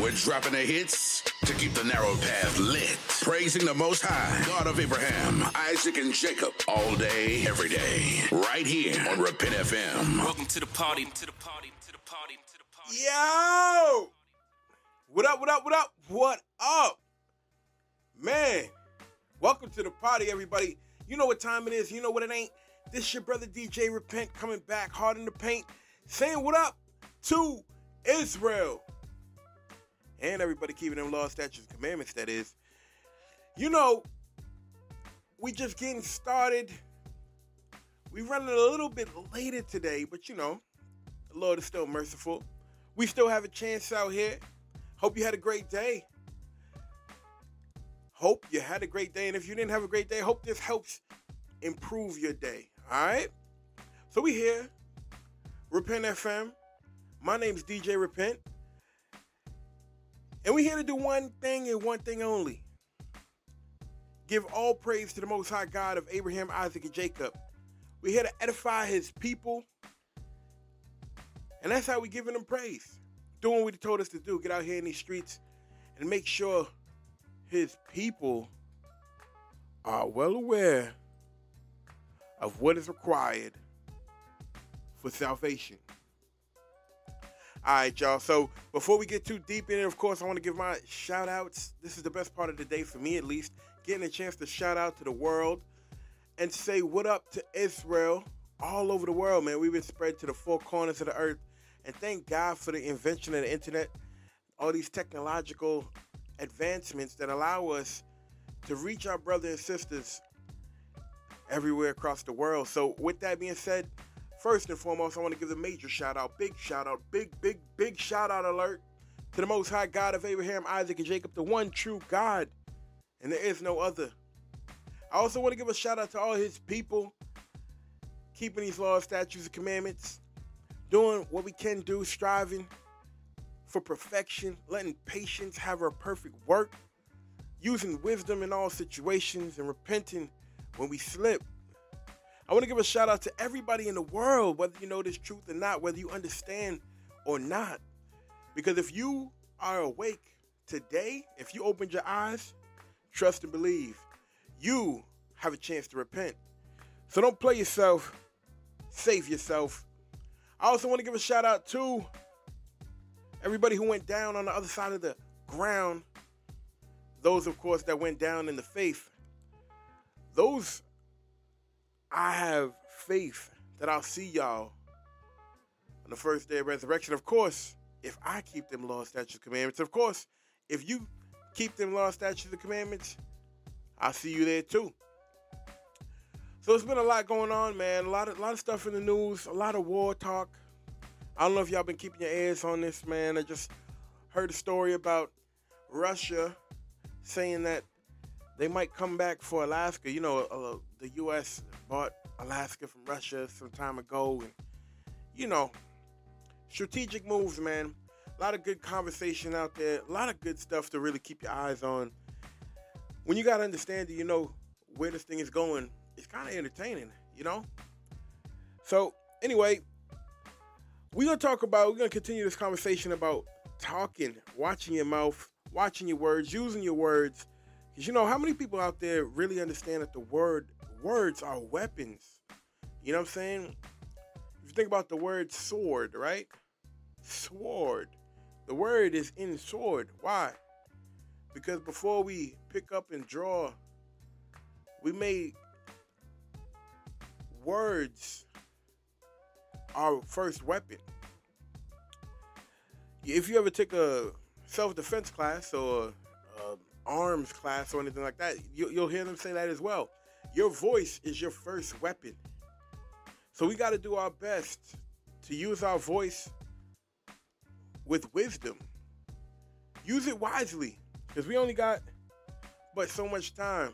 We're dropping the hits to keep the narrow path lit. Praising the Most High, God of Abraham, Isaac, and Jacob, all day, every day. Right here on Repent FM. Welcome to the party, to the party, to the party, to the party. Yo! What up, what up, what up, what up? Man, welcome to the party, everybody. You know what time it is, you know what it ain't. This your brother DJ Repent coming back hard in the paint, saying what up to Israel. And everybody keeping them laws, statutes, and commandments, that is. You know, we just getting started. We running a little bit later today, but you know, the Lord is still merciful. We still have a chance out here. Hope you had a great day. Hope you had a great day. And if you didn't have a great day, hope this helps improve your day. All right? So we here, Repent FM. My name's DJ Repent. And we're here to do one thing and one thing only. Give all praise to the Most High God of Abraham, Isaac, and Jacob. We're here to edify his people. And that's how we giving them praise. Doing what he told us to do. Get out here in these streets and make sure his people are well aware of what is required for salvation. All right, y'all. So before we get too deep in it, of course, I want to give my shout outs. This is the best part of the day for me, at least. Getting a chance to shout out to the world and say what up to Israel all over the world, man. We've been spread to the four corners of the earth. And thank God for the invention of the internet, all these technological advancements that allow us to reach our brothers and sisters everywhere across the world. So, with that being said, first and foremost, I want to give a major shout out, big shout out, big, big, big shout out alert to the Most High God of Abraham, Isaac, and Jacob, the one true God, and there is no other. I also want to give a shout out to all his people keeping these laws, statutes, and commandments, doing what we can do, striving for perfection, letting patience have her perfect work, using wisdom in all situations, and repenting when we slip. I want to give a shout out to everybody in the world, whether you know this truth or not, whether you understand or not. Because if you are awake today, if you opened your eyes, trust and believe, you have a chance to repent. So don't play yourself, save yourself. I also want to give a shout out to everybody who went down on the other side of the ground. Those, of course, that went down in the faith. Those, I have faith that I'll see y'all on the first day of resurrection. Of course, if I keep them law, statutes, commandments. Of course, if you keep them law, statutes, and commandments, I'll see you there too. So it's been a lot going on, man. A lot of a lot of stuff in the news, a lot of war talk. I don't know if y'all been keeping your ears on this, man. I just heard a story about Russia saying that they might come back for Alaska. You know, the U.S. bought Alaska from Russia some time ago, and you know, strategic moves, man. A lot of good conversation out there. A lot of good stuff to really keep your eyes on. When you gotta understand, that you know where this thing is going. It's kind of entertaining, you know. So anyway, we're gonna talk about. We're gonna continue this conversation about talking, watching your mouth, watching your words, using your words. Because you know how many people out there really understand that the word words are weapons. You know what I'm saying? If you think about the word sword, right? Sword. The word is in sword. Why? Because before we pick up and draw, we made words our first weapon. If you ever take a self-defense class or uh, arms class or anything like that, you, you'll hear them say that as well. Your voice is your first weapon. So we got to do our best to use our voice with wisdom. Use it wisely because we only got but so much time.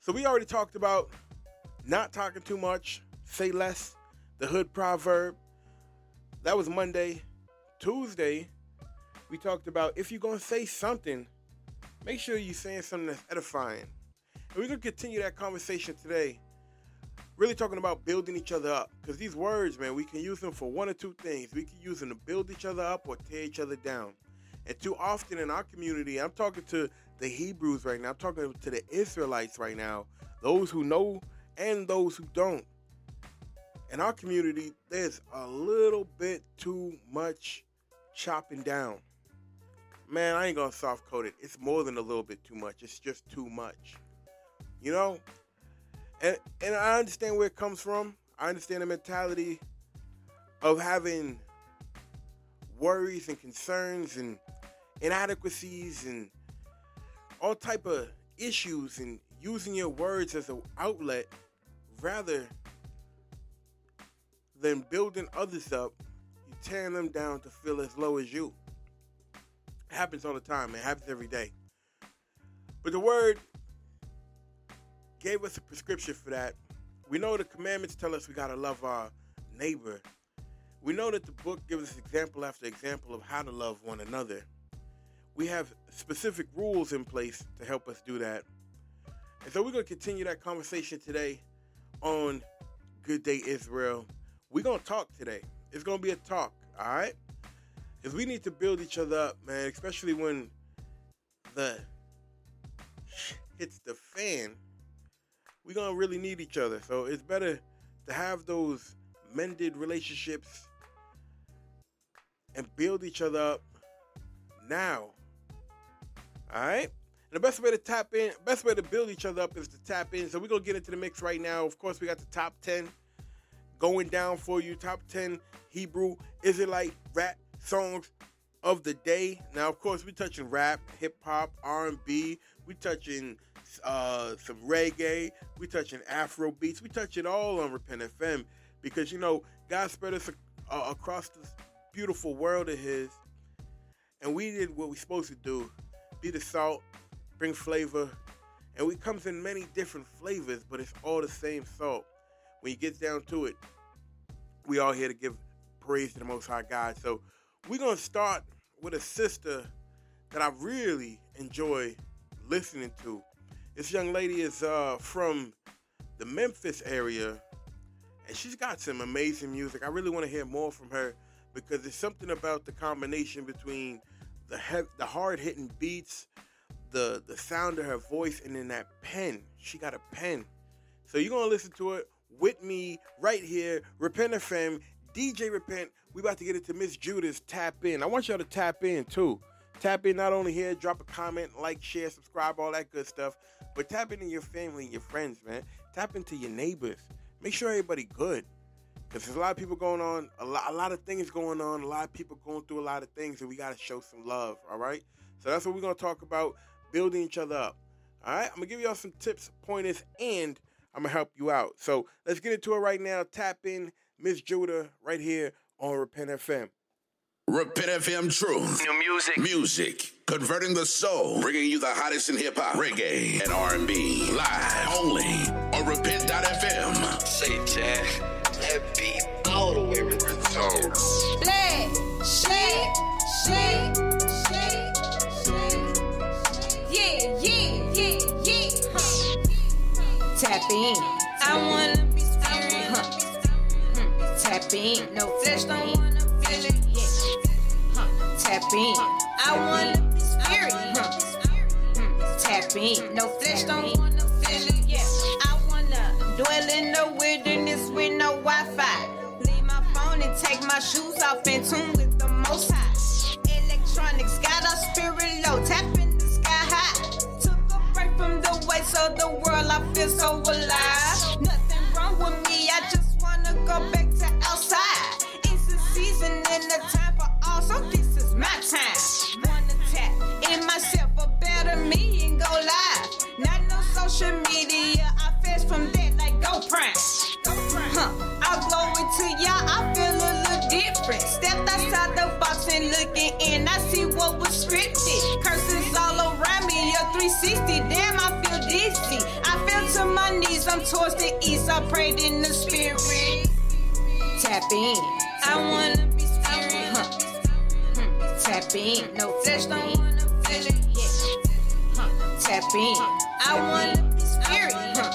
So we already talked about not talking too much, say less, the hood proverb. That was Monday. Tuesday, we talked about if you're going to say something, make sure you're saying something that's edifying. And we're going to continue that conversation today. Really talking about building each other up. Because these words, man, we can use them for one or two things. We can use them to build each other up or tear each other down. And too often in our community, I'm talking to the Hebrews right now, I'm talking to the Israelites right now, those who know and those who don't. In our community, there's a little bit too much chopping down. Man, I ain't gonna soft code it. It's more than a little bit too much. It's just too much. You know? And and I understand where it comes from. I understand the mentality of having worries and concerns and inadequacies and all type of issues and using your words as an outlet rather than building others up you tearing them down to feel as low as you it happens all the time it happens every day but the word gave us a prescription for that we know the commandments tell us we got to love our neighbor we know that the book gives us example after example of how to love one another we have specific rules in place to help us do that. And so we're to continue that conversation today on Good Day Israel. We're to talk today. It's to be a talk, all right? Because we need to build each other up, man, especially when the hits the fan. We're to really need each other. So it's better to have those mended relationships and build each other up now all right. And the best way to tap in, best way to build each other up is to tap in. So we're gonna get into the mix right now. Of course, we got the top 10 going down for you. Top 10 Hebrew Israelite rap songs of the day. Now, of course, we're touching rap, hip hop, R&B. We're touching uh, some reggae. We're touching Afro beats. We touching all on Repent FM because you know God spread us uh, across this beautiful world of His, and we did what we're supposed to do be the salt, bring flavor, and it comes in many different flavors, but it's all the same salt. When you get down to it, we all here to give praise to the Most High God. So we're gonna start with a sister that I really enjoy listening to. This young lady is uh, from the Memphis area, and she's got some amazing music. I really want to hear more from her because there's something about the combination between the he- the hard hitting beats, the the sound of her voice, and then that pen. She got a pen. So you're gonna listen to it with me right here, Repent FM, DJ Repent. We about to get into Miss Jewduh's Tap In. I want y'all to tap in too. Tap in not only here, drop a comment, like, share, subscribe, all that good stuff, but tap into your family and your friends, man. Tap into your neighbors. Make sure everybody good. Because there's a lot of people going on, a lot, a lot of things going on, a lot of people going through a lot of things, and we got to show some love, all right? So that's what we're to talk about, building each other up. All right, I'm to give y'all some tips, pointers, and I'm to help you out. So let's get into it right now. Tap in Miss Jewduh right here on Repent FM. Repent FM Truth. New music. Music. Converting the soul. Bringing you the hottest in hip hop, reggae, and R&B. Live only on Repent.fm. Say Jack. That beat all the way with the toes. Shake, shake, shake, shake, shake. Yeah, yeah, yeah, yeah. Huh. Tap in. I wanna Tap in. No flesh don't wanna feel it. Yeah. Huh. Tap in. I wanna be spirit. Huh. Tap in. No flesh don't wanna feel it. Yeah. I wanna dwell in the wilderness with no Wi-Fi. Leave my phone and take my shoes off and tune with the most high. Electronics got our spirit low, tap in the sky high. Took a break from the waste of the world, I feel so alive. Nothing wrong with me, I just wanna go back season and the time for all, so this is my time. Wanna tap in myself a better me and go live. Not no social media, I fast from that like go prime. Huh, I blow it to y'all, I feel a little different. Stepped outside the box and looking in, I see what was scripted. Curses all around me, a 360, damn, I feel dizzy. I fell to my knees, I'm towards the east, I prayed in the spirit. Tap in, I wanna be spirit. Huh. Hmm. Tap in, no flesh don't wanna feel it. Yeah. Huh. Tap in, I wanna be spirit. Huh.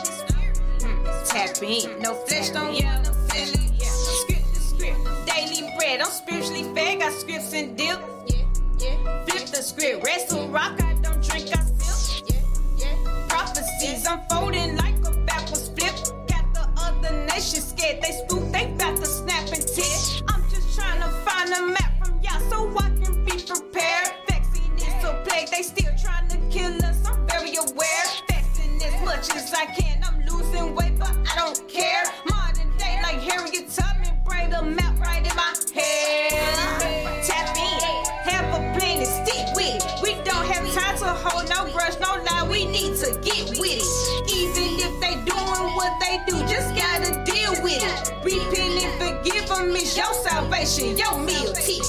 Hmm. Tap in, no flesh don't wanna feel it. Yeah. Script to script, daily bread. I'm spiritually fed, got scripts and dip. Yeah. yeah. Flip the script, wrestle rock, I don't drink, I sip. Yeah, yeah. Prophecies unfolding like the nation scared, they spook, they bout to snap and tip. I'm just trying to find a map from y'all so I can be prepared. Vaccine is a plague, they still trying to kill us, I'm very aware. Fasting as much as I can, I'm losing weight, but I don't care. Modern day, like Harriet Tubman, bring the map right in my head. Tap in, have a plan and stick with it. We don't have time to hold no brush, no lie. We need to get with it. Even they doing what they do, just gotta deal with it. Repent and forgive them is your salvation, your meal teach.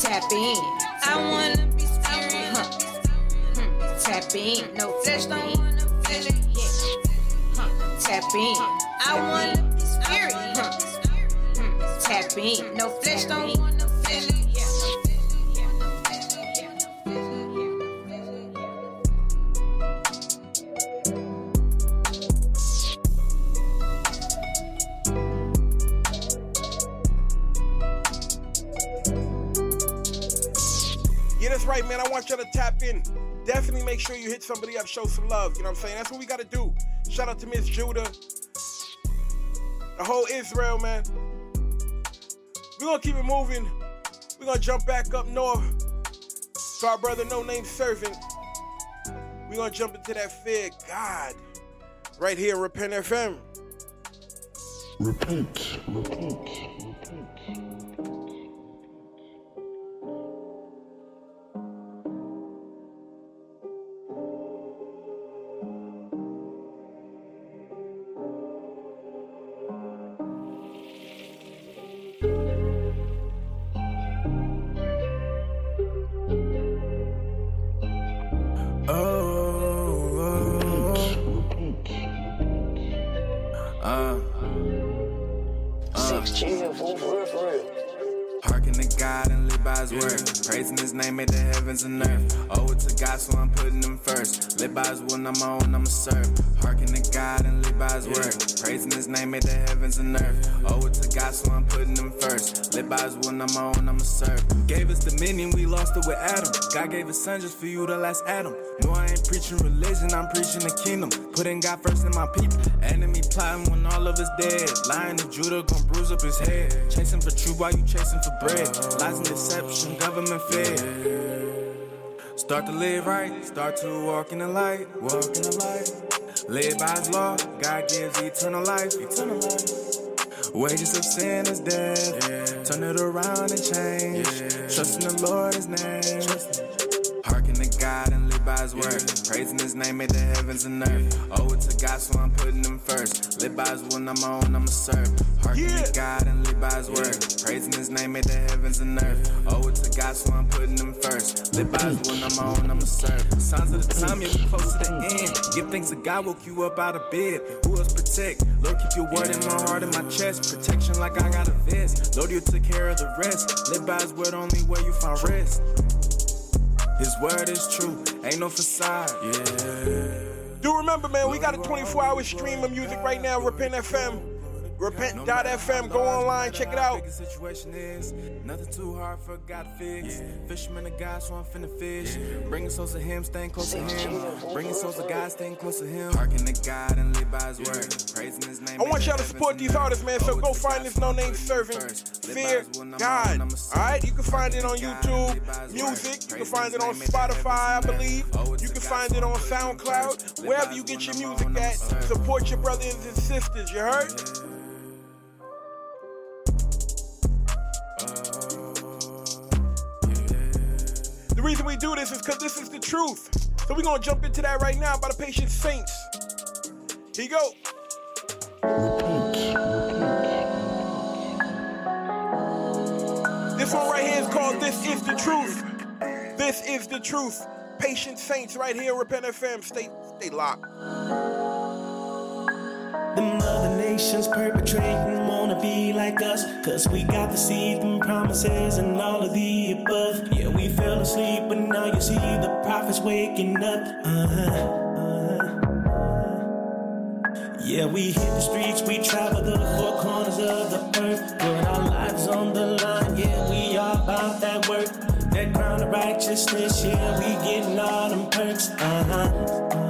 Tap in. I wanna be spirit. Huh. Hmm. Tap in. No flesh don't wanna feel it. Yeah. Huh. Tap in. I wanna be spirit. Huh. Hmm. Tap in. No flesh don't wanna feel it. Y'all to tap in. Definitely make sure you hit somebody up, show some love. You know what I'm saying? That's what we got to do. Shout out to Miss Jewduh, the whole Israel, man. We're going to keep it moving. We're going to jump back up north to our brother, No Name Servant. We're going to jump into that fear God right here, Repent FM. Repent, repent. First. I'm his will, not my own, I'ma serve. Hearken to God and live by his word. Praising his name made the heavens and earth. Owe it to God, so I'm putting him first. Live by his not my own, I'ma serve. Gave us dominion, we lost it with Adam. God gave his son just for you, the last Adam. No, I ain't preaching religion, I'm preaching the kingdom. Putting God first in my people. Enemy plotting when all of us dead. Lion of Judah gon' bruise up his head. Chasing for truth while you chasing for bread. Lies and deception, government fed. Start to live right, start to walk in the light, walk in the light. Live by his law, God gives eternal life, eternal life. Wages of sin is death. yeah. Turn it around and change. Yeah. Trust in the Lord, his name. Hearken to God and live by his word. Praising his name made the heavens and earth. Owe it to God, so I'm putting him first. Live by his will, my own, I'ma serve. Hearken Yeah. to God and live by his word. Praising his name made the heavens and earth. Owe it to God, so I'm putting him first. Live by his will, my own, I'ma serve. Signs of the time, yeah, we close to the end. Give thanks to God, woke you up out of bed. Who else protect? Lord, keep your word in my heart and my chest. Protection like I got a vest. Lord, you took care of the rest. Live by his word, only where you find rest. His word is true, ain't no facade. Yeah. Do remember, man, we got a 24 hour stream of music right now, Repent FM. Repent.fm. Go online, check it out. Situation is nothing too hard for God to fix. Fisherman of God, so I'm finna fish. Bringing souls to Him, staying close to Him. Bringing souls to God, staying close to Him. Hearken to God and live by His word. Praising His name. I want y'all to support these artists, man. So go find this no name servant. Fear God. Alright? You can find it on YouTube, music. You can find it on Spotify, I believe. You can find it on SoundCloud. Wherever you get your music at, support your brothers and sisters, you heard? Reason we do this is because this is the truth. So we're going to jump into that right now by the patient saints. Here you go. This one right here is called This Is the Truth. This is the truth. Patient saints right here, Repent FM. Stay, stay locked. The other nations perpetrating wanna be like us. Cause we got the seed and promises and all of the Yeah, we fell asleep, but now you see the prophets waking up. Uh-huh. Yeah, we hit the streets, we travel the four corners of the earth. Put our lives on the line, yeah, we are about that work. That crown of righteousness, yeah, we getting all them perks. Uh huh.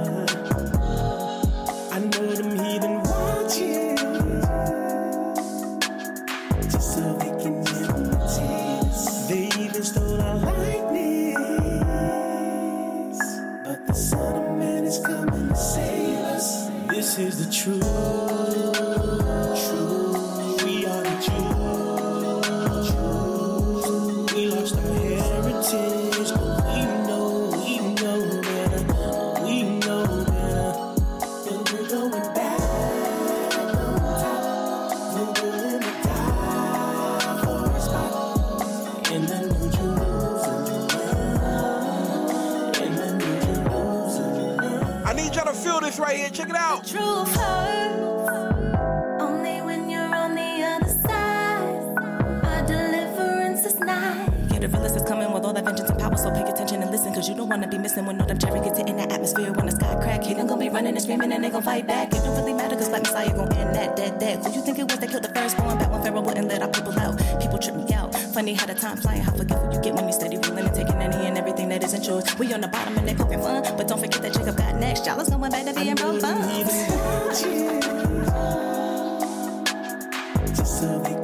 Cause you don't wanna be missing when all them chariots in the atmosphere. When the sky crack, hidden gon' be running and screaming and they gon' fight back. It don't really matter, cause Black Messiah gon' end that dead dead. Who you think it was that killed the firstborn? Back when Pharaoh wouldn't let our people out. People trip me out. Funny how the time flying, how forgetful you get when you steady ruling and taking any and everything that isn't yours. We on the bottom and they poking fun, but don't forget that Jacob got next. Y'all is going back to being real fun. Just so they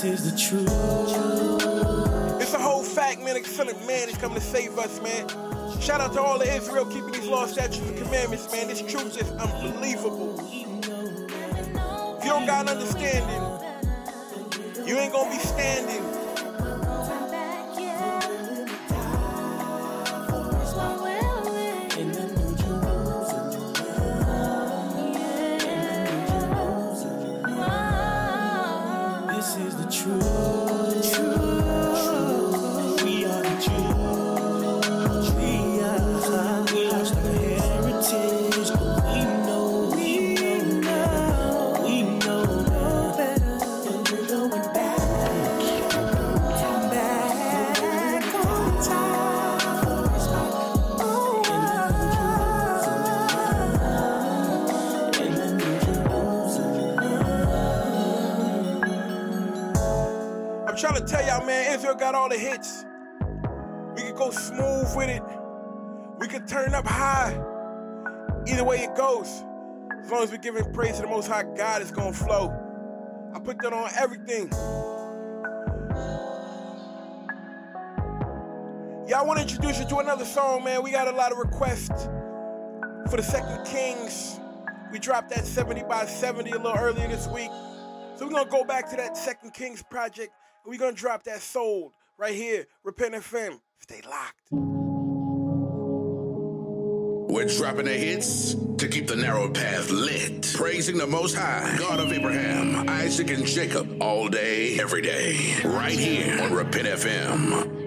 This is the truth. It's a whole fact, man. Excellent man is coming to save us, man. Shout out to all of Israel keeping these laws, statutes, and commandments, man. This truth is unbelievable. If you don't got an understanding, you ain't gonna be standing. Got all the hits. We could go smooth with it. We could turn up high. Either way it goes. As long as we're giving praise to the Most High God, it's gonna flow. I put that on everything. I want to introduce you to another song, man. We got a lot of requests for the Second Kings. We dropped that 70 by 70 a little earlier this week. So we're gonna go back to that Second Kings project and we're gonna drop that sold right here, Repent FM. Stay locked. We're dropping the hits to keep the narrow path lit. Praising the Most High, God of Abraham, Isaac, and Jacob all day, every day. Right here on Repent FM.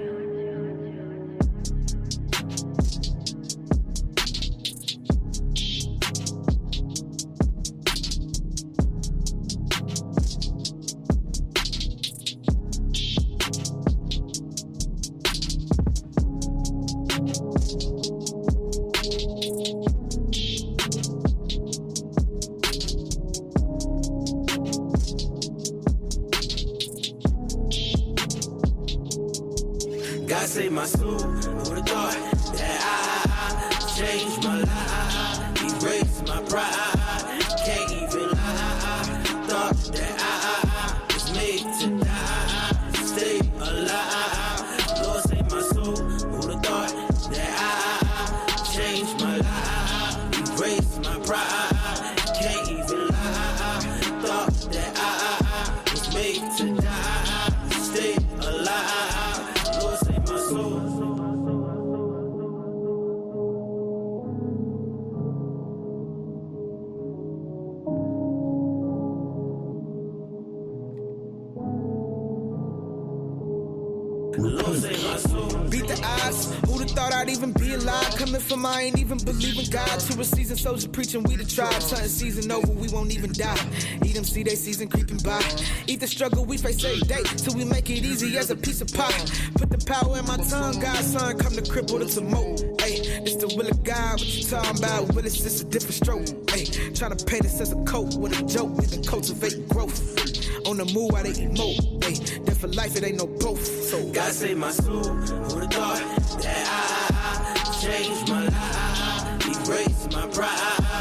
Even be alive? Coming from I ain't even believing God. To a seasoned soldier preaching, we the tribe. Hunting season over, we won't even die. Eat them, see they season creeping by. Eat the struggle we face every day till we make it easy as a piece of pie. Put the power in my tongue, God's son, come to cripple the tumult. Hey, It's the will of God, what you talking about? Will it's just a different stroke. Hey, trying to paint us as a coat with a joke, we been cultivating growth. On the move while they emote. Hey, then for life it ain't no both. So God save my soul. Who'da thought that I changed my life? He raised my pride.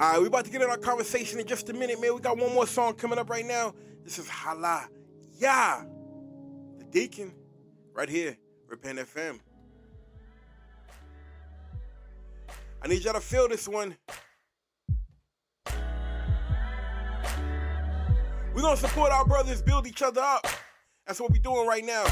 All right, we about to get in our conversation in just a minute, man. We got one more song coming up right now. This is Halal Yah, the Deacon, right here, Repent FM. I need y'all to feel this one. We're gonna support our brothers, build each other up. That's what we're doing right now.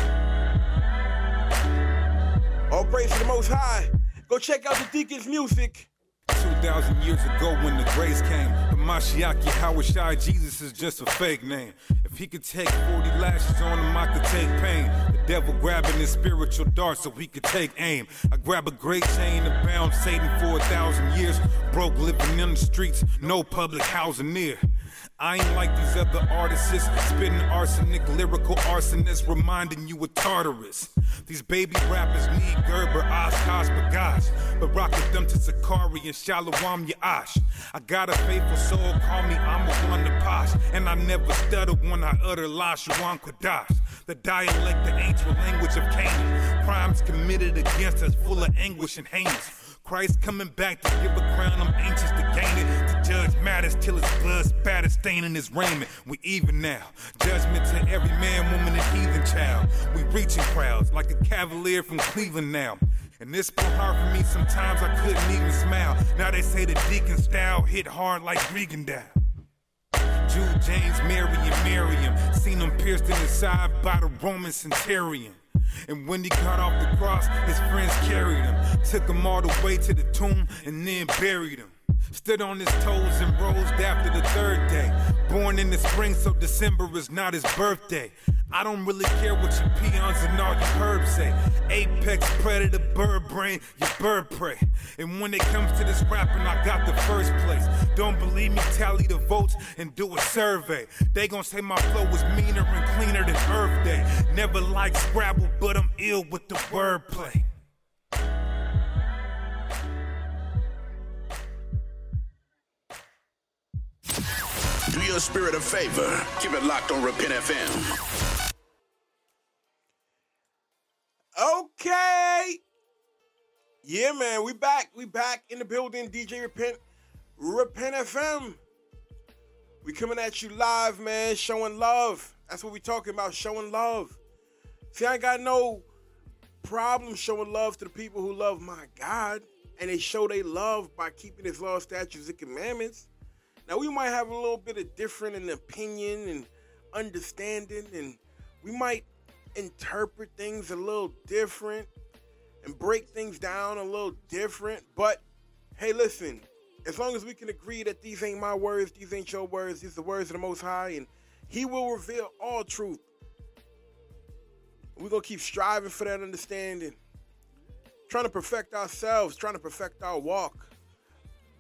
All praise to the Most High. Go check out the Deacon's music. 2,000 years ago when the grace came, but Mashiach Yahweh Shai, Jesus is just a fake name. If he could take 40 lashes on him, I could take pain. The devil grabbing his spiritual dart so he could take aim. I grab a great chain and bound Satan for a thousand years. Broke living in the streets, no public housing near. I ain't like these other artists, spitting arsenic, lyrical arsonists, reminding you of Tartarus. These baby rappers need Gerber, Oshkosh, B'gosh, but rock with them to Sakari and Shalom Yaash. I got a faithful soul, call me I'm a one to posh, and I never stutter when I utter Lashon Kodesh. The dialect, the ancient language of Canaan. Crimes committed against us, full of anguish and heinous. Christ coming back to give a crown, I'm anxious to gain it. To judge matters till his blood spatters staining his raiment. We even now. Judgment to every man, woman, and heathen child. We reaching crowds like a cavalier from Cleveland now. And this been hard for me, sometimes I couldn't even smile. Now they say the deacon style hit hard like Regan down. Jude, James, Mary, and Miriam. Seen him pierced in the side by the Roman centurion. And when he got off the cross, his friends carried him. Took him all the way to the tomb and then buried him. Stood on his toes and rose after the third day. Born in the spring, so December is not his birthday. I don't really care what your peons and all your herbs say. Apex predator, bird brain, your bird prey. And when it comes to this rapping, I got the first place. Don't believe me? Tally the votes and do a survey. They gon' say my flow was meaner and cleaner than Earth Day. Never liked Scrabble, but I'm ill with the wordplay. Do your spirit a favor. Keep it locked on Repent FM. Okay. Yeah, man, we back. We back in the building. DJ Repent, Repent FM. We coming at you live, man, showing love. That's what we talking about, showing love. See, I ain't got no problem showing love to the people who love my God, and they show they love by keeping His law, statutes, and commandments. Now we might have a little bit of different in opinion and understanding, and we might interpret things a little different and break things down a little different. But hey, listen, as long as we can agree that these ain't my words, these ain't your words, these are the words of the Most High, and He will reveal all truth. We're gonna keep striving for that understanding, trying to perfect ourselves, trying to perfect our walk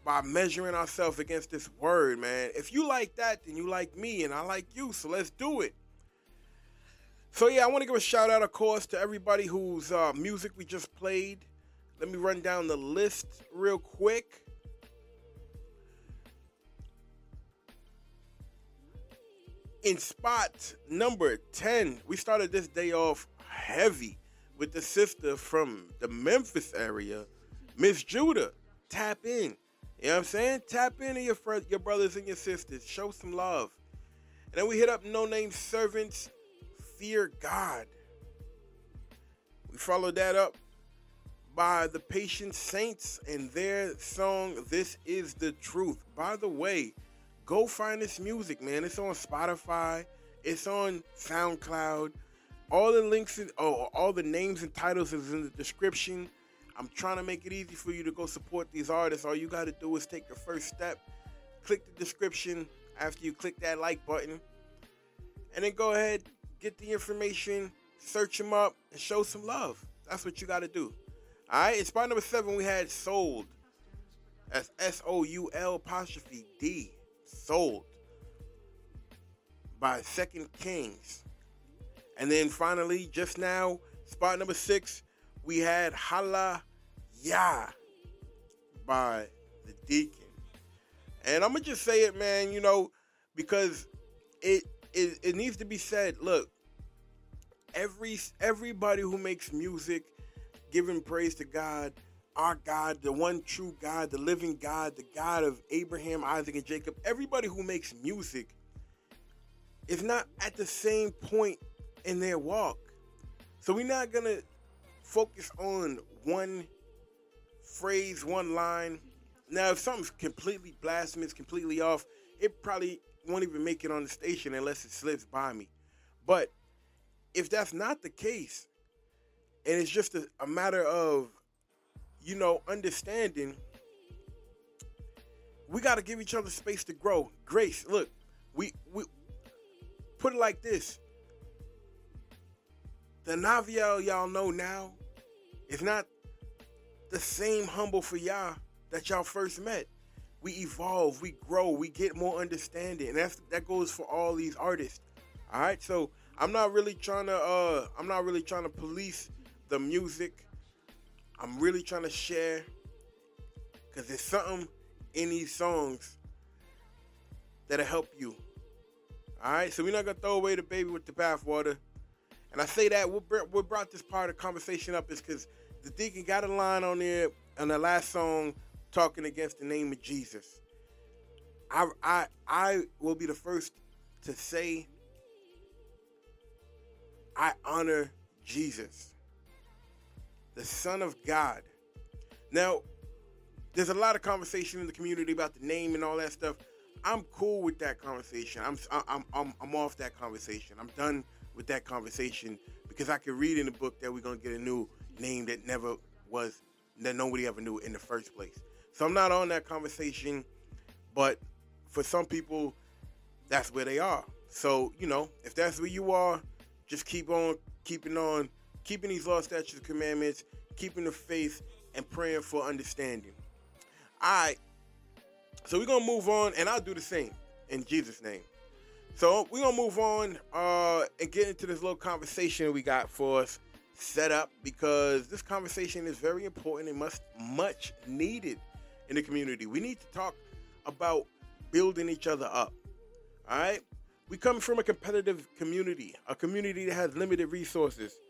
by measuring ourselves against this word, man. If you like that, then you like me, and I like you, so let's do it. So yeah, I want to give a shout out, of course, to everybody whose uh, music we just played. Let me run down the list real quick. In spot number 10, we started this day off heavy with the sister from the Memphis area, Miss Jewduh. Tap in. You know what I'm saying? Tap into your your brothers and your sisters. Show some love. And then we hit up No Name Servants, Fear God. We followed that up by the Patient Saints and their song, This Is the Truth. By the way, go find this music, man. It's on Spotify. It's on SoundCloud. All the links, in, oh, all the names and titles is in the description. I'm trying to make it easy for you to go support these artists. All you got to do is take the first step, click the description after you click that like button, and then go ahead, get the information, search them up, and show some love. That's what you got to do. All right. In spot number seven, we had Soul'd. That's S O U L apostrophe D. Soul'd by Second Kings. And then finally, just now, spot number six, we had Halal Yah by the Deacon. And I'm gonna just say it, man, you know, because it it, it needs to be said. Look, every everybody who makes music, giving praise to God, our God, the one true God, the living God, the God of Abraham, Isaac, and Jacob, everybody who makes music is not at the same point in their walk. So we're not to focus on one phrase, one line. Now, if something's completely blasphemous, completely off, it probably won't even make it on the station unless it slips by me. But if that's not the case, and it's just a, a matter of, you know, understanding, we got to give each other space to grow. Grace, look, we we put it like this: the Naviel y'all know now is not the same humble for y'all that y'all first met. We evolve, we grow, we get more understanding, and that's that goes for all these artists. All right, so I'm not really trying to uh I'm not really trying to police the music. I'm really trying to share because there's something in these songs that'll help you. All right, so we're not gonna throw away the baby with the bathwater. And I say that what brought this part of the conversation up is because the deacon got a line on there on the last song talking against the name of Jesus. I I I will be the first to say I honor Jesus, the Son of God. Now, there's a lot of conversation in the community about the name and all that stuff. I'm cool with that conversation. I'm I'm I'm, I'm off that conversation. I'm done with that conversation because I can read in the book that we're gonna get a new name that never was that nobody ever knew in the first place. So I'm not on that conversation, but for some people, that's where they are. So you know, if that's where you are, just keep on keeping on, keeping these law, statutes, and commandments, keeping the faith, and praying for understanding. All right. So we're gonna move on, and I'll do the same in Jesus' name. So we're gonna move on uh, and get into this little conversation we got for us set up because this conversation is very important and must much needed in the community. We need to talk about building each other up. All right? We come from a competitive community, a community that has limited resources,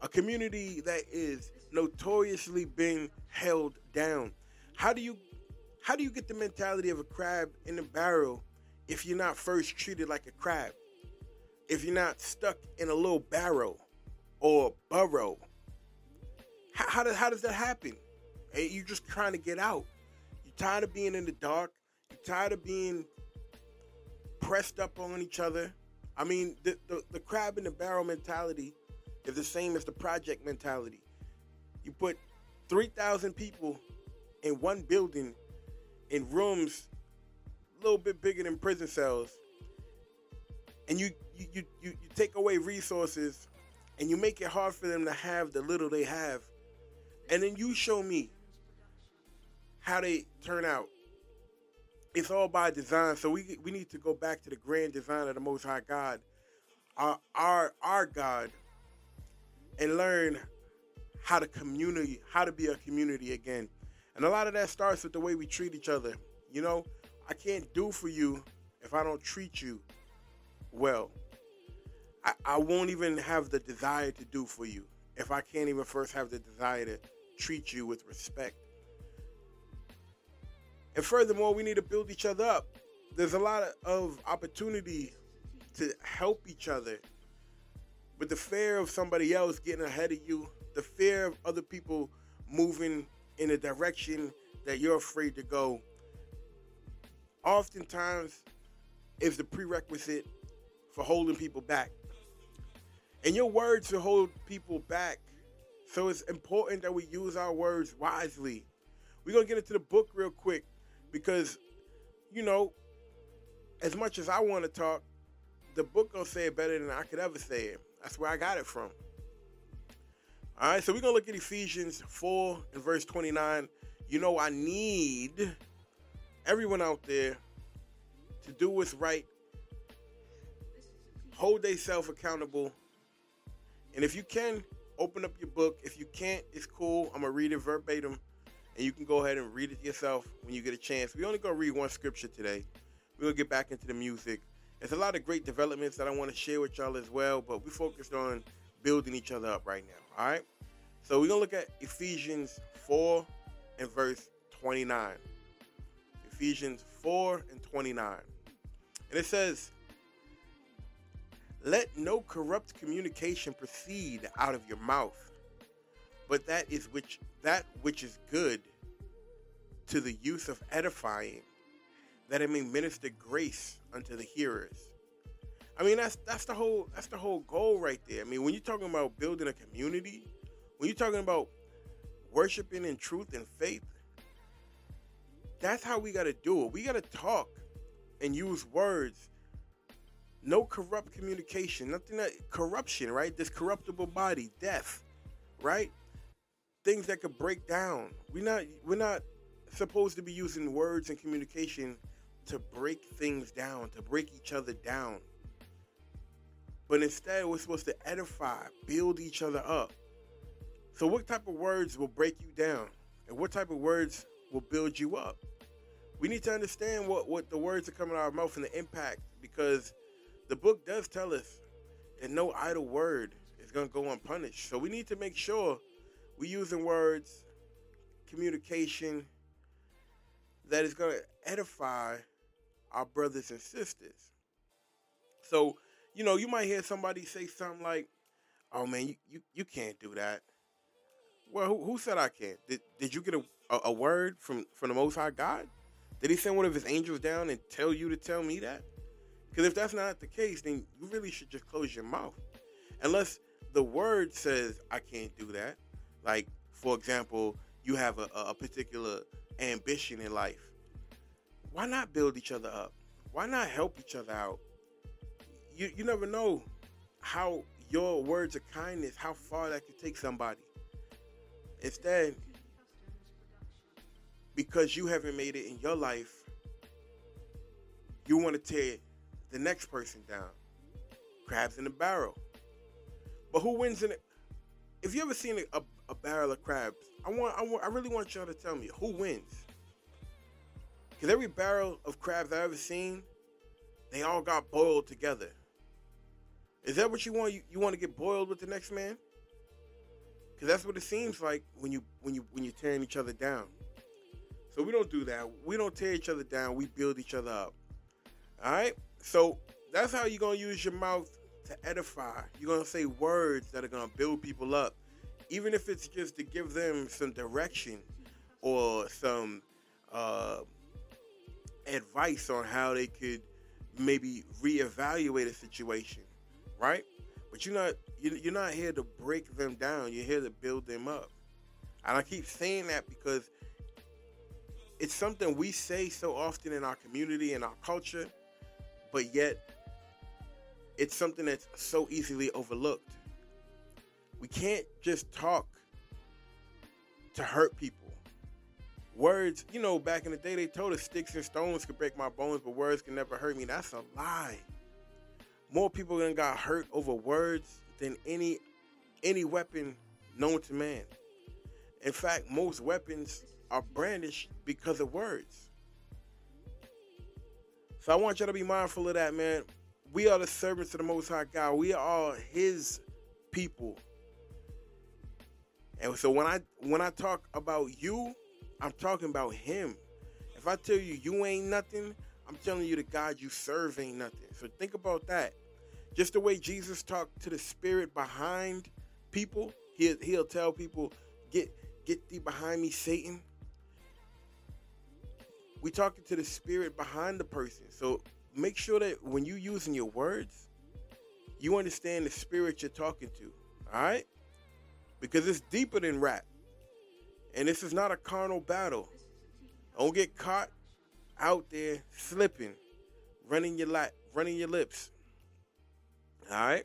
a community that is notoriously being held down. How do you how do you get the mentality of a crab in a barrel if you're not first treated like a crab? If you're not stuck in a little barrel or burrow? How, how, does, how does that happen? Eh, hey, you're just trying to get out. You're tired of being in the dark. You're tired of being pressed up on each other. I mean, the, the, the crab in the barrel mentality is the same as the project mentality. You put 3,000 people in one building in rooms a little bit bigger than prison cells, and you, you, you, you take away resources and you make it hard for them to have the little they have. And then you show me how they turn out it's all by design. So we we need to go back to the grand design of the Most High God, our our our God, and learn how to community, how to be a community again. And a lot of that starts with the way we treat each other. You know, I can't do for you if I don't treat you well. I, I won't even have the desire to do for you if I can't even first have the desire to treat you with respect. And furthermore, we need to build each other up. There's a lot of opportunity to help each other. But the fear of somebody else getting ahead of you, the fear of other people moving in a direction that you're afraid to go, oftentimes is the prerequisite for holding people back. And your words will hold people back. So it's important that we use our words wisely. We're going to get into the book real quick because, you know, as much as I want to talk, the book going to say it better than I could ever say it. That's where I got it from. All right, so we're going to look at Ephesians 4 and verse 29. You know, I need everyone out there to do what's right, hold themselves accountable, and if you can, open up your book. If you can't, it's cool. I'm gonna read it verbatim, and you can go ahead and read it yourself when you get a chance. We only gonna read one scripture today. We're gonna get back into the music. There's a lot of great developments that I want to share with y'all as well, but we focused on building each other up right now. All right. So we're gonna look at Ephesians 4 and verse 29. Ephesians 4 and 29. And it says, Let no corrupt communication proceed out of your mouth, but that is which that which is good to the use of edifying, that it may minister grace unto the hearers. I mean that's that's the whole that's the whole goal right there. I mean when you're talking about building a community, when you're talking about worshiping in truth and faith, that's how we got to do it. We got to talk and use words. No corrupt communication, nothing that corruption, right? This corruptible body, death, right? Things that could break down. We're not we're not supposed to be using words and communication to break things down, to break each other down. But instead, we're supposed to edify, build each other up. So, what type of words will break you down? And what type of words will build you up? We need to understand what, what the words are coming out of our mouth and the impact because the book does tell us that no idle word is going to go unpunished. So, we need to make sure we're using words, communication that is going to edify our brothers and sisters. So, you know, you might hear somebody say something like, oh man, you, you, you can't do that. Well, who, who said I can't? Did, did you get a, a, a word from, from the Most High God? Did he send one of his angels down and tell you to tell me that? Because if that's not the case, then you really should just close your mouth. Unless the word says, I can't do that. Like, for example, you have a, a particular ambition in life. Why not build each other up? Why not help each other out? You, you never know how your words of kindness, how far that could take somebody. Instead, because you haven't made it in your life, you want to tear the next person down. Crabs in a barrel. But who wins in it? If you ever seen a, a, barrel of crabs, I want, I want, I really want y'all to tell me who wins. Because every barrel of crabs I've ever seen, they all got boiled together. Is that what you want? You, you want to get boiled with the next man? Because that's what it seems like when you when you when you're tearing each other down. So we don't do that. We don't tear each other down. We build each other up. All right. So that's how you're gonna use your mouth to edify. You're gonna say words that are gonna build people up, even if it's just to give them some direction or some uh, advice on how they could maybe reevaluate a situation, right? But you're not you're not here to break them down. You're here to build them up. And I keep saying that because it's something we say so often in our community and our culture, but yet it's something that's so easily overlooked. We can't just talk to hurt people. Words, you know, back in the day they told us sticks and stones could break my bones, but words can never hurt me. That's a lie. More people than got hurt over words than any any weapon known to man. In fact, most weapons are brandished because of words. So I want y'all to be mindful of that, man. We are the servants of the Most High God. We are His people. And so when I when I talk about you, I'm talking about Him. If I tell you you ain't nothing, I'm telling you the God you serve ain't nothing. So think about that. Just the way Jesus talked to the spirit behind people, he'll, he'll tell people, "Get get thee behind me, Satan." We talking to the spirit behind the person. So make sure that when you using your words, you understand the spirit you're talking to. All right? Because it's deeper than rap. And this is not a carnal battle. Don't get caught out there slipping, running your lap, running your lips. All right.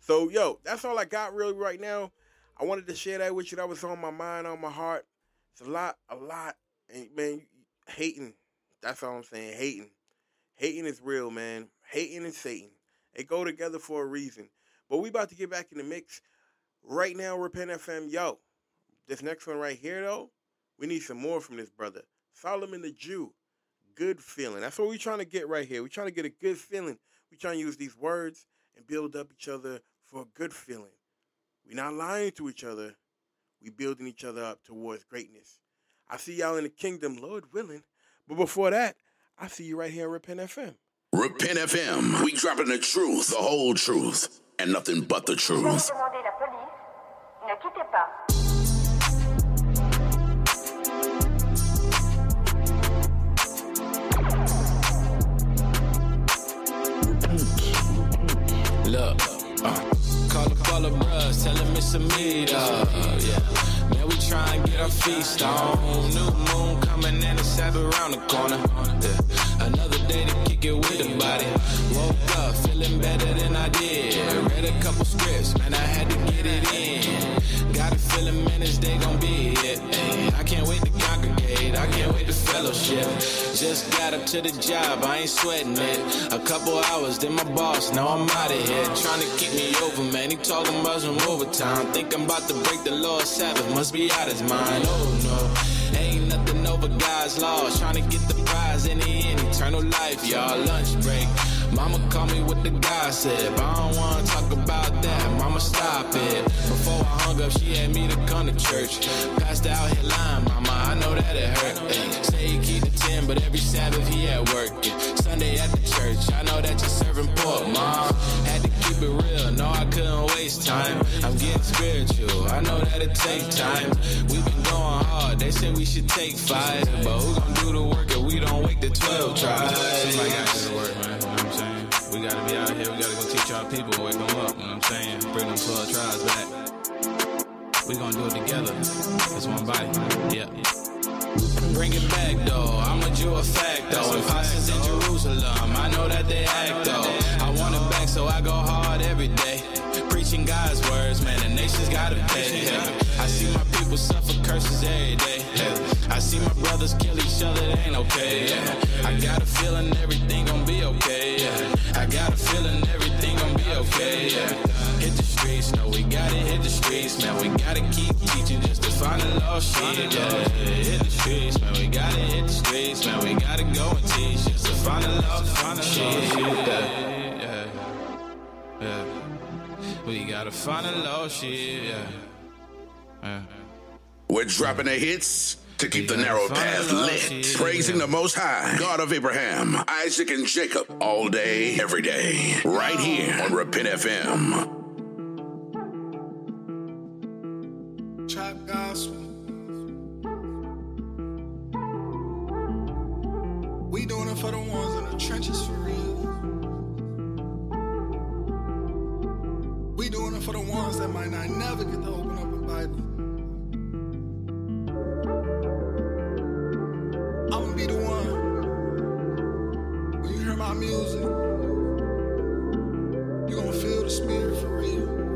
So yo, that's all I got really right now. I wanted to share that with you. That was on my mind, on my heart. It's a lot, a lot. And man, hating. That's all I'm saying. Hating. Hating is real, man. Hating and Satan. They go together for a reason. But we about to get back in the mix. Right now, Repent FM. Yo, this next one right here, though, we need some more from this brother. Solomon the Jew. Good feeling. That's what we're trying to get right here. We're trying to get a good feeling. We're trying to use these words and build up each other for a good feeling. We're not lying to each other. We building each other up towards greatness. I see y'all in the kingdom, Lord willing. But before that, I see you right here at Repent FM. Repent FM. We dropping the truth, the whole truth, and nothing but the truth. Demandez la police. Ne quittez pas. Look, uh, call up all the bros, tell them it's a meet up. Yeah. Try and get our feast on. New moon coming in, it's around the corner. Yeah. Another day to kick it with the body. Woke up feeling better than I did. Read a couple scripts, man, I had to get it in. Got a feeling, man, this day gon' be it. Ay, I can't wait to congregate, I can't wait to fellowship. Just got up to the job, I ain't sweating it. A couple hours, then my boss, now I'm out of here. Trying to keep me over, man. He talking about some overtime. Think I'm about to break the Lord's Sabbath, must be out his mind. Oh no, over God's. Trying to get the prize in the end, eternal life, y'all. Lunch break. Mama called me with the gossip. I don't wanna talk about that. Mama, stop it. Before I hung up, she had me to come to church. Passed out here lying, mama. I know that it hurt. Ay, say he keep the 10, but every Sabbath he at work. Sunday at the church. I know that you're serving pork, mom. Had to keep it real. No, I couldn't waste time. I'm getting spiritual. I know that it takes time. We've been going hard. They said we should take five. But who gon' do the work if we don't wake the 12 tribes? To do the work, man. We gotta be out here. We gotta go teach our people, wake them up. You know what I'm saying? Bring them 12 tribes back. We gonna do it together. It's one body. Yeah. Bring it back though, I'm a Jew a fact though. Imposters in Jerusalem, I know that they act though. I want it back so I go hard every day. Preaching God's words, man, the nation's gotta pay. Yeah. I see my people suffer curses every day. Yeah. I see my brothers kill each other, it ain't okay. Yeah. I got a feeling everything gon' be okay. Yeah. I got a feeling everything gon' be okay. Yeah. Hit the streets, no, we gotta hit the streets, man. We gotta keep teaching just to find the lost sheep. Yeah. Hit the streets, man. We gotta hit the streets, man. We gotta go and teach just to find the lost, lost sheep. Yeah. Yeah. Yeah. We gotta find a lost sheep. Yeah. Yeah. We're dropping the hits to keep the narrow path lit. Praising the Most High, God of Abraham, Isaac, and Jacob all day, every day. Right here on Repent FM. Trap gospel. We doing it for the ones in the trenches ones that might not never get to open up a Bible. I'ma be the one. When you hear my music, you gonna feel the spirit for real.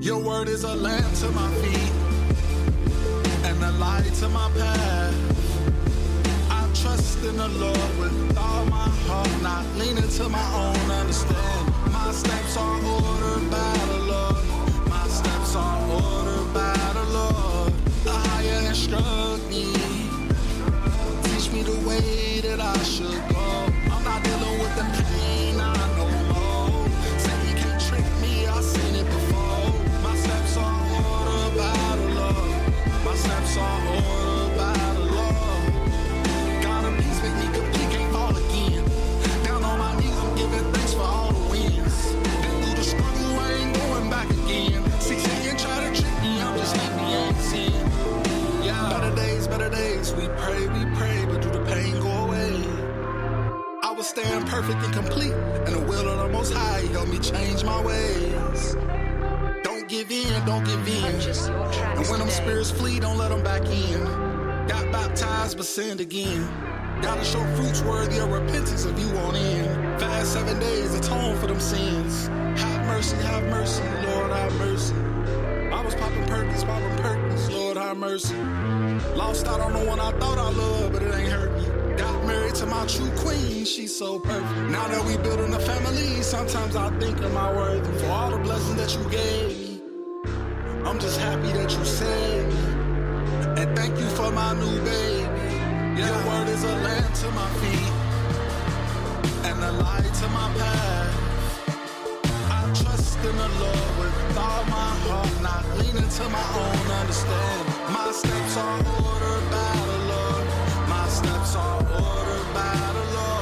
Your word is a lamp Out on the one I thought I loved, but it ain't hurt me. Got married to my true queen, she's so perfect. Now that we building a family, sometimes I think, am I worthy for all the blessings that you gave me? I'm just happy that you saved me. And thank you for my new baby. Your word is a lamp to my feet and a light to my path. I trust in the Lord with all my heart, not leaning to my own understanding. My steps by the Lord. My steps are ordered by the Lord.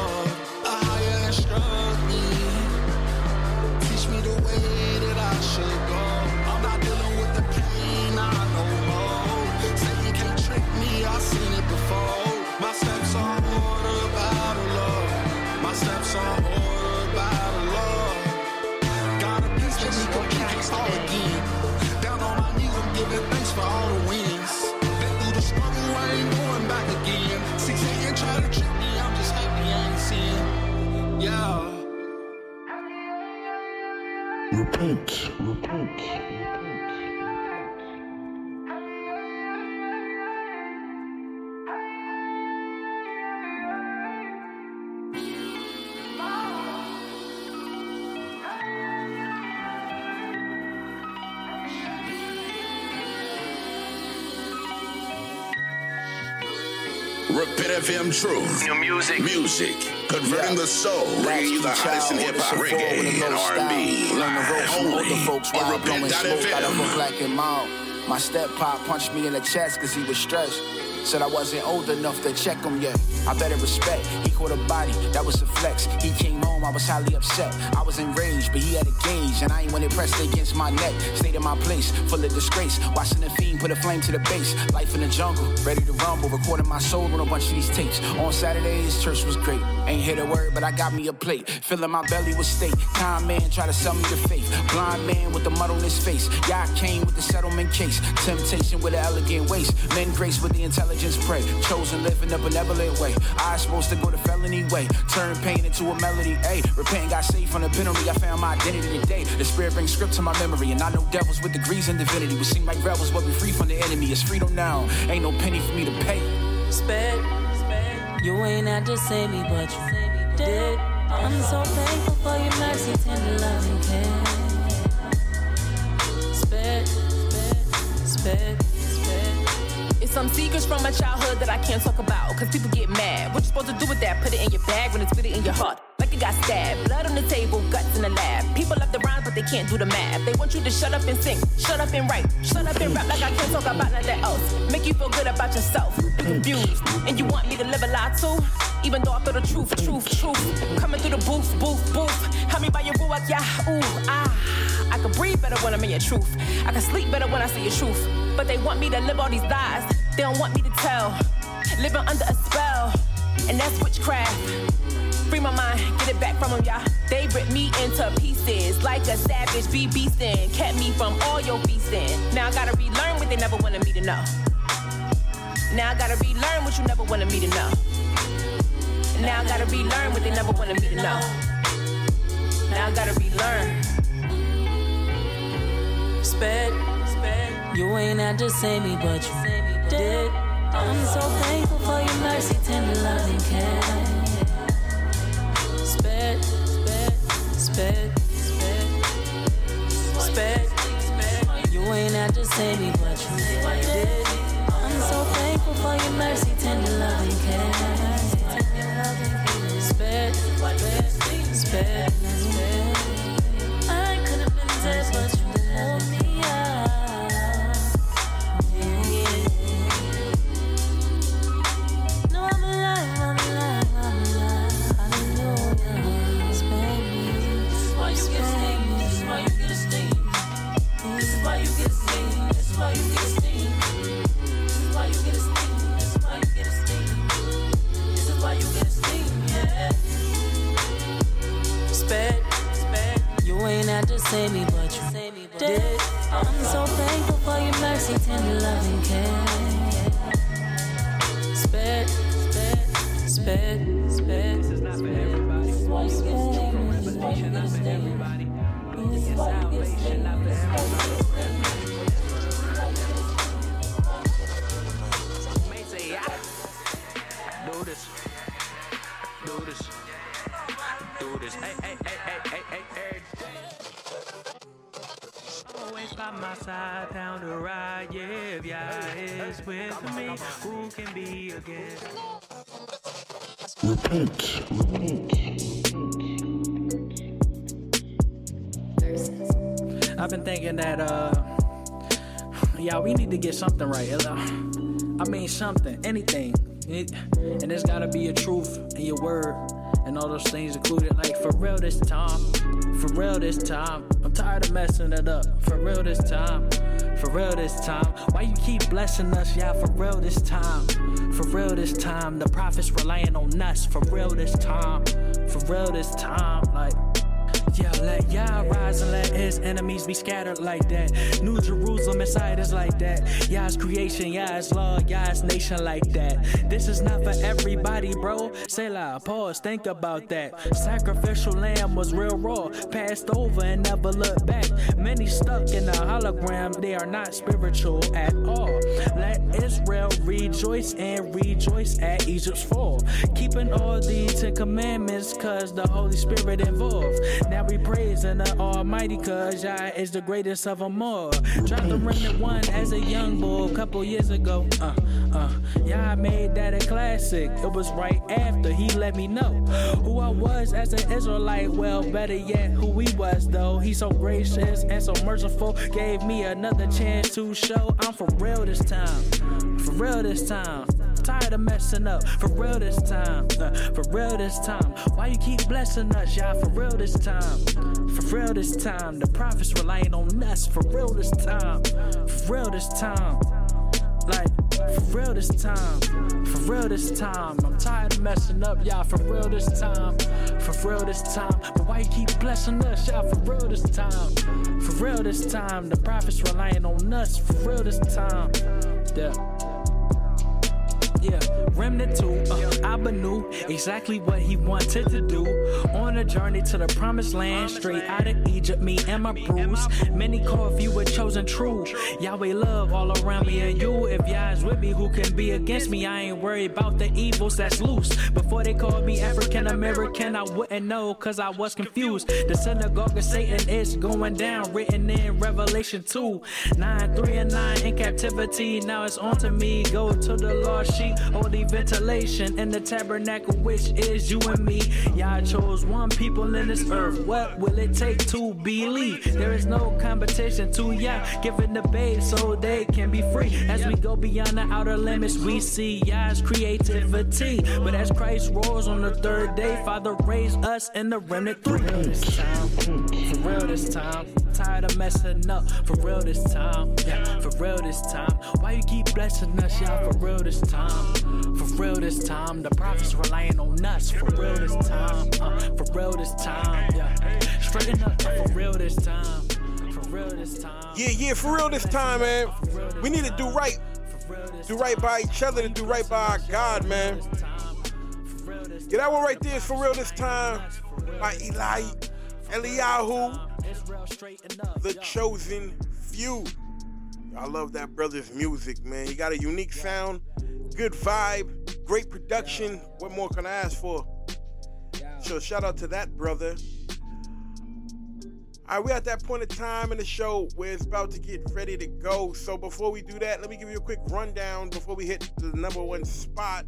FM Truth. New music. Music. Converting the soul. Bringing you the hottest in hip hop, reggae, and R&B. Live only folks on while blowing smoke out of a Repent.fm. black and mild. My step pop punched me in the chest cause he was stressed. Said I wasn't old enough to check him yet. I better respect. He caught a body, that was a flex. He came home, I was highly upset. I was enraged, but he had a gauge, and I ain't want it pressed against my neck. Stayed in my place, full of disgrace. Watching the fiend put a flame to the base. Life in the jungle, ready to rumble. Recording my soul on a bunch of these tapes. On Saturdays, church was great. Ain't hit a word, but I got me a plate. Filling my belly with steak. Kind man try to sell me the faith. Blind man with the mud on his face. I came with the settlement case. Temptation with an elegant waist. Men grace with the intelligence prey. Chosen live in a benevolent way. I supposed to go the felony way. Turn pain into a melody. Ayy, repent, got saved from the penalty. I found my identity today. The spirit brings script to my memory. And I know devils with degrees in divinity. We seem like rebels, but we free from the enemy. It's freedom now. Ain't no penny for me to pay. Sped, you ain't had to save me, but you did. I'm so thankful for your mercy, tender love and care. Sped, sped, some secrets from my childhood that I can't talk about. Cause people get mad. What you supposed to do with that? Put it in your bag when it's really in your heart. Like it got stabbed. Blood on the table, guts in the lab. People love the rhymes, but they can't do the math. They want you to shut up and sing. Shut up and write. Shut up and rap like I can't talk about nothing else. Make you feel good about yourself. You confused. And you want me to live a lie too? Even though I feel the truth, truth, truth. Coming through the booth, booth, booth. Help me by your ruach, yeah, ooh, ah. I can breathe better when I'm in your truth. I can sleep better when I see your truth. But they want me to live all these lies. They don't want me to tell. Living under a spell. And that's witchcraft. Free my mind, get it back from them, y'all. They ripped me into pieces like a savage be beastin'. Kept me from all your feasting. Now I gotta relearn what they never wanted me to know. Now I gotta relearn what you never wanted me to know. Now I gotta relearn what they never wanted me to know. Now I gotta relearn. Sped, sped. You ain't had to save me, but you did. I'm so thankful for your mercy, tender love and care. Sped, sped, sped, sped, sped. You ain't had to save me, but you did. I'm so thankful for your mercy, tender love and care. Sped, sped, sped, sped. I could have been dead, but you pulled me we need to get something right. uh, I mean, something, anything. And there's gotta be a truth in your word and all those things included. Like, for real this time, for real this time. I'm tired of messing it up. For real this time, for real this time. Why you keep blessing us, yeah, for real this time. For real this time. The prophets relying on us. For real this time, for real this time. Yeah, let Yah rise and let his enemies be scattered like that. New Jerusalem inside is like that. Yah's creation, Yah's law, Yah's nation like that. This is not for everybody, bro. Say loud, pause, think about that. Sacrificial lamb was real raw, passed over and never looked back. Many stuck in a hologram, they are not spiritual at all. Let Israel rejoice and rejoice at Egypt's fall. Keeping all these Ten Commandments, cause the Holy Spirit involved. Now we praising the Almighty, cause Yah is the greatest of them all. Dropped the remnant one as a young boy a couple years ago. Uh, uh, Yah made that a classic. It was right after he let me know who I was as an Israelite. Well, better yet, who he was, though. He's so gracious and so merciful. Gave me another chance to show I'm for real this time. For real this time. Tired of messing up. For real this time. Uh, for real this time. Why you keep blessing us, y'all? For real this time. For real this time. The prophets relying on us. For real this time. For real this time. Like, for real this time. For real this time. I'm tired of messing up, y'all. For real this time. For real this time. But why you keep blessing us, y'all? For real this time. For real this time. The prophets relying on us. For real this time. Yeah. Yeah, Remnant 2, uh, Abba knew exactly what he wanted to do. On a journey to the promised land, straight out of Egypt, me and my bruise. Many call if you were chosen true. Yahweh love all around me and you. If Yah is with me, who can be against me? I ain't worried about the evils that's loose. Before they called me African American, I wouldn't know, cause I was confused. The synagogue of Satan is going down, written in Revelation 2. 9, 3, and 9 in captivity. Now it's on to me. Go to the Lord sheep, holy ventilation in the tabernacle, which is you and me. Y'all chose one people in this earth. What will it take to believe? There is no competition to Yah, giving the babe so they can be free. As we go beyond the outer limits, we see Yah's creativity. But as Christ rose on the third day, Father raised us in the remnant three. For real this time, for real this time. Tired of messing up, for real this time. Yeah, for real this time. Why you keep blessing us, y'all? For real this time. For real this time. The prophets relying on us. For real this time. Uh, for real this time. Yeah, straighten up. For real this time. Yeah, yeah, for real this time, man. We need to do right. Do right by each other and do right by our God, man. Yeah, that one right there is for real this time by Eli Eliyahu, the chosen few. I love that brother's music, man. He got a unique sound, good vibe, great production. What more can I ask for? So shout out to that brother. All right, we're at that point of time in the show where it's about to get ready to go. So before we do that, let me give you a quick rundown before we hit the number one spot.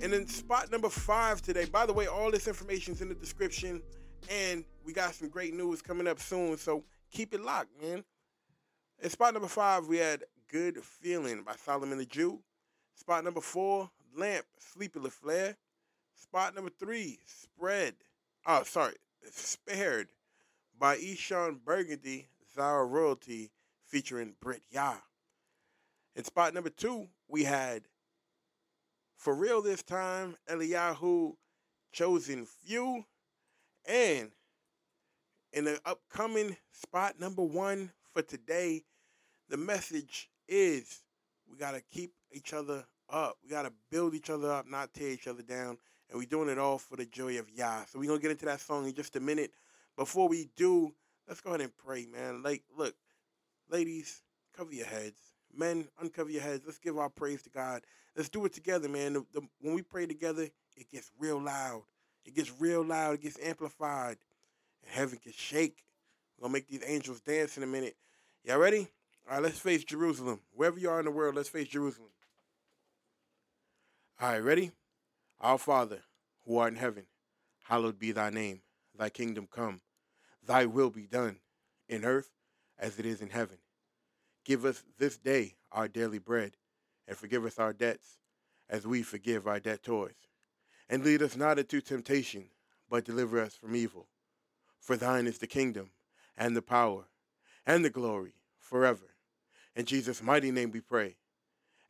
And in spot number five today, by the way, all this information is in the description, and we got some great news coming up soon. So keep it locked, man. In spot number five, we had Good Feeling by Solomon the Jew. Spot number four, Lamp, Sleepy Laflare. Spot number three, Spread. Oh, sorry, Spared by Eshon Burgundy, Zara Royalty, featuring Brit Yah. In spot number two, we had For Real This Time, Eliyahu, ChozenFew. And in the upcoming spot number one for today, the message is we got to keep each other up. We got to build each other up, not tear each other down. And we're doing it all for the joy of Yah. So we're going to get into that song in just a minute. Before we do, let's go ahead and pray, man. Like, look, ladies, cover your heads. Men, uncover your heads. Let's give our praise to God. Let's do it together, man. The, the, when we pray together, it gets real loud. It gets real loud. It gets amplified. And heaven can shake. We're to make these angels dance in a minute. Y'all ready? All right, let's face Jerusalem. Wherever you are in the world, let's face Jerusalem. All right, ready? Our Father, who art in heaven, hallowed be thy name. Thy kingdom come. Thy will be done in earth as it is in heaven. Give us this day our daily bread, and forgive us our debts as we forgive our debtors. And lead us not into temptation, but deliver us from evil. For thine is the kingdom, and the power, and the glory forever. In Jesus' mighty name we pray.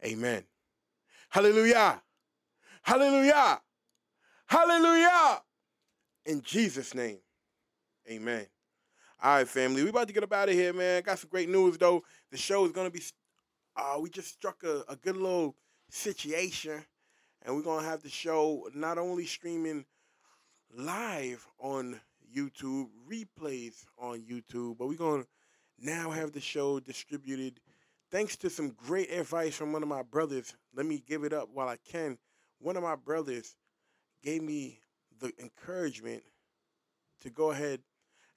Amen. Hallelujah. Hallelujah. Hallelujah. In Jesus' name. Amen. All right, family. We about to get up out of here, man. Got some great news though. The show is gonna be uh we just struck a, a good little situation. And we're gonna have the show not only streaming live on YouTube, replays on YouTube, but we're gonna now have the show distributed thanks to some great advice from one of my brothers. Let me give it up while I can. One of my brothers gave me the encouragement to go ahead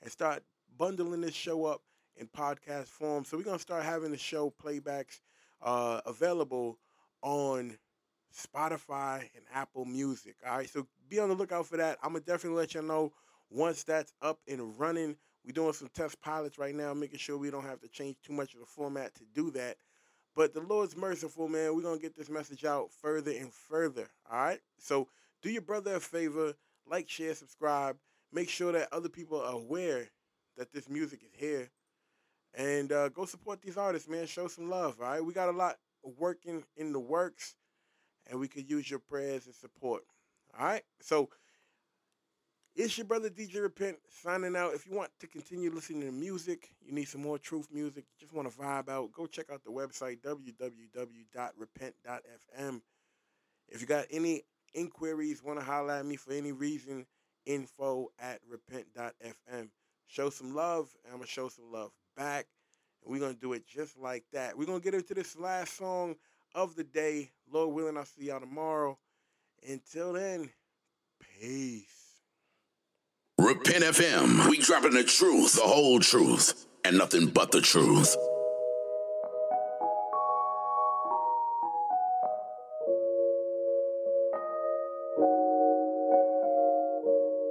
and start bundling this show up in podcast form. So we're gonna start having the show playbacks uh, available on Spotify and Apple Music. All right, so be on the lookout for that. I'm gonna definitely let you know once that's up and running. We're doing some test pilots right now, making sure we don't have to change too much of the format to do that. But the Lord's merciful, man. We're gonna get this message out further and further. All right. So do your brother a favor, like, share, subscribe. Make sure that other people are aware that this music is here. And uh, go support these artists, man. Show some love. All right. We got a lot working in the works, and we could use your prayers and support. All right. So it's your brother DJ Repent signing out. If you want to continue listening to music, you need some more truth music, just want to vibe out, go check out the website www.repent.fm. If you got any inquiries, want to holler at me for any reason, info at repent.fm. Show some love, and I'm going to show some love back. And we're going to do it just like that. We're going to get into this last song of the day. Lord willing, I'll see y'all tomorrow. Until then, peace. Repent FM. We dropping the truth, the whole truth, and nothing but the truth.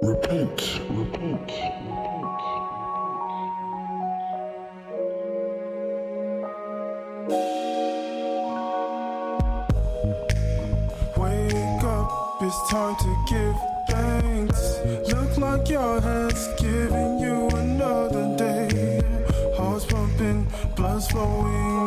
Repent, repent, time to give thanks. Look like your head's giving you another day. Heart's pumping, blood's flowing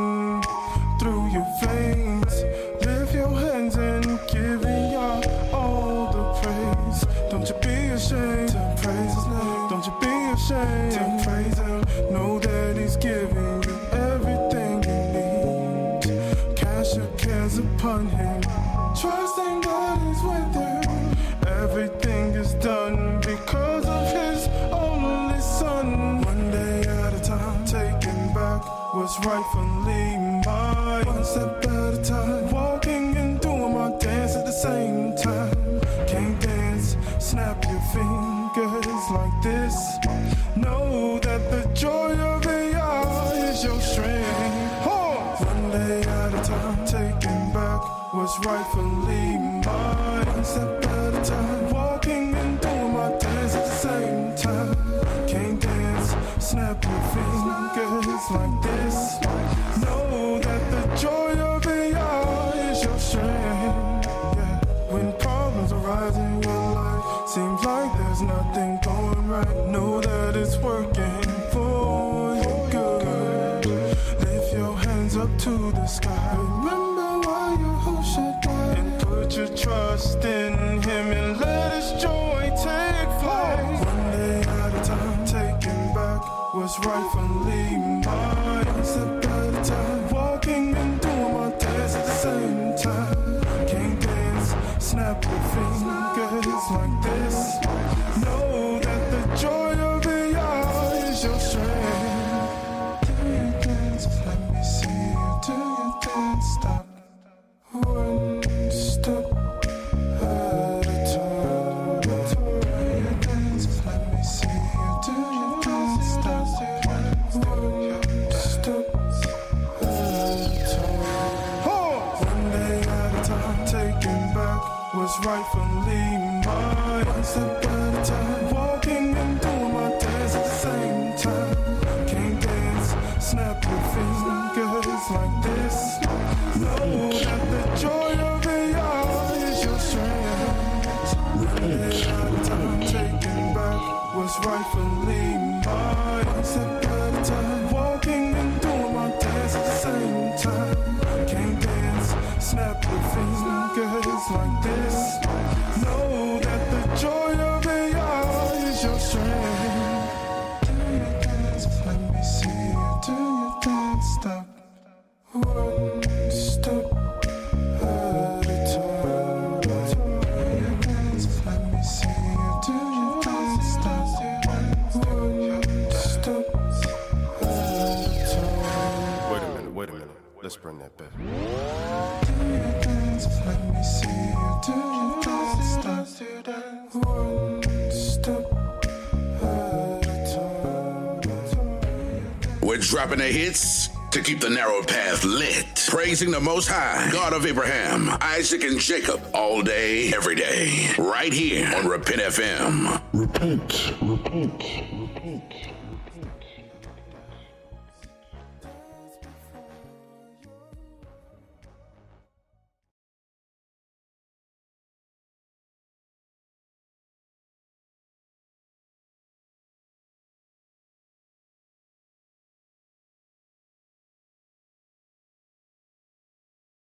rightfully mine. One step at a time, walking and doing my dance at the same time. Can't dance, snap your fingers like this. Know that the joy of Yah is your strength. One day at a time, taking back what's rightfully mine. One step at a time, walking and doing my dance at the same time. Can't dance, snap your fingers like right from Lima. Once upon a time. dropping their hits to keep the narrow path lit, praising the Most High, God of Abraham, Isaac, and Jacob, all day, every day, right here on Repent FM. Repent, repent,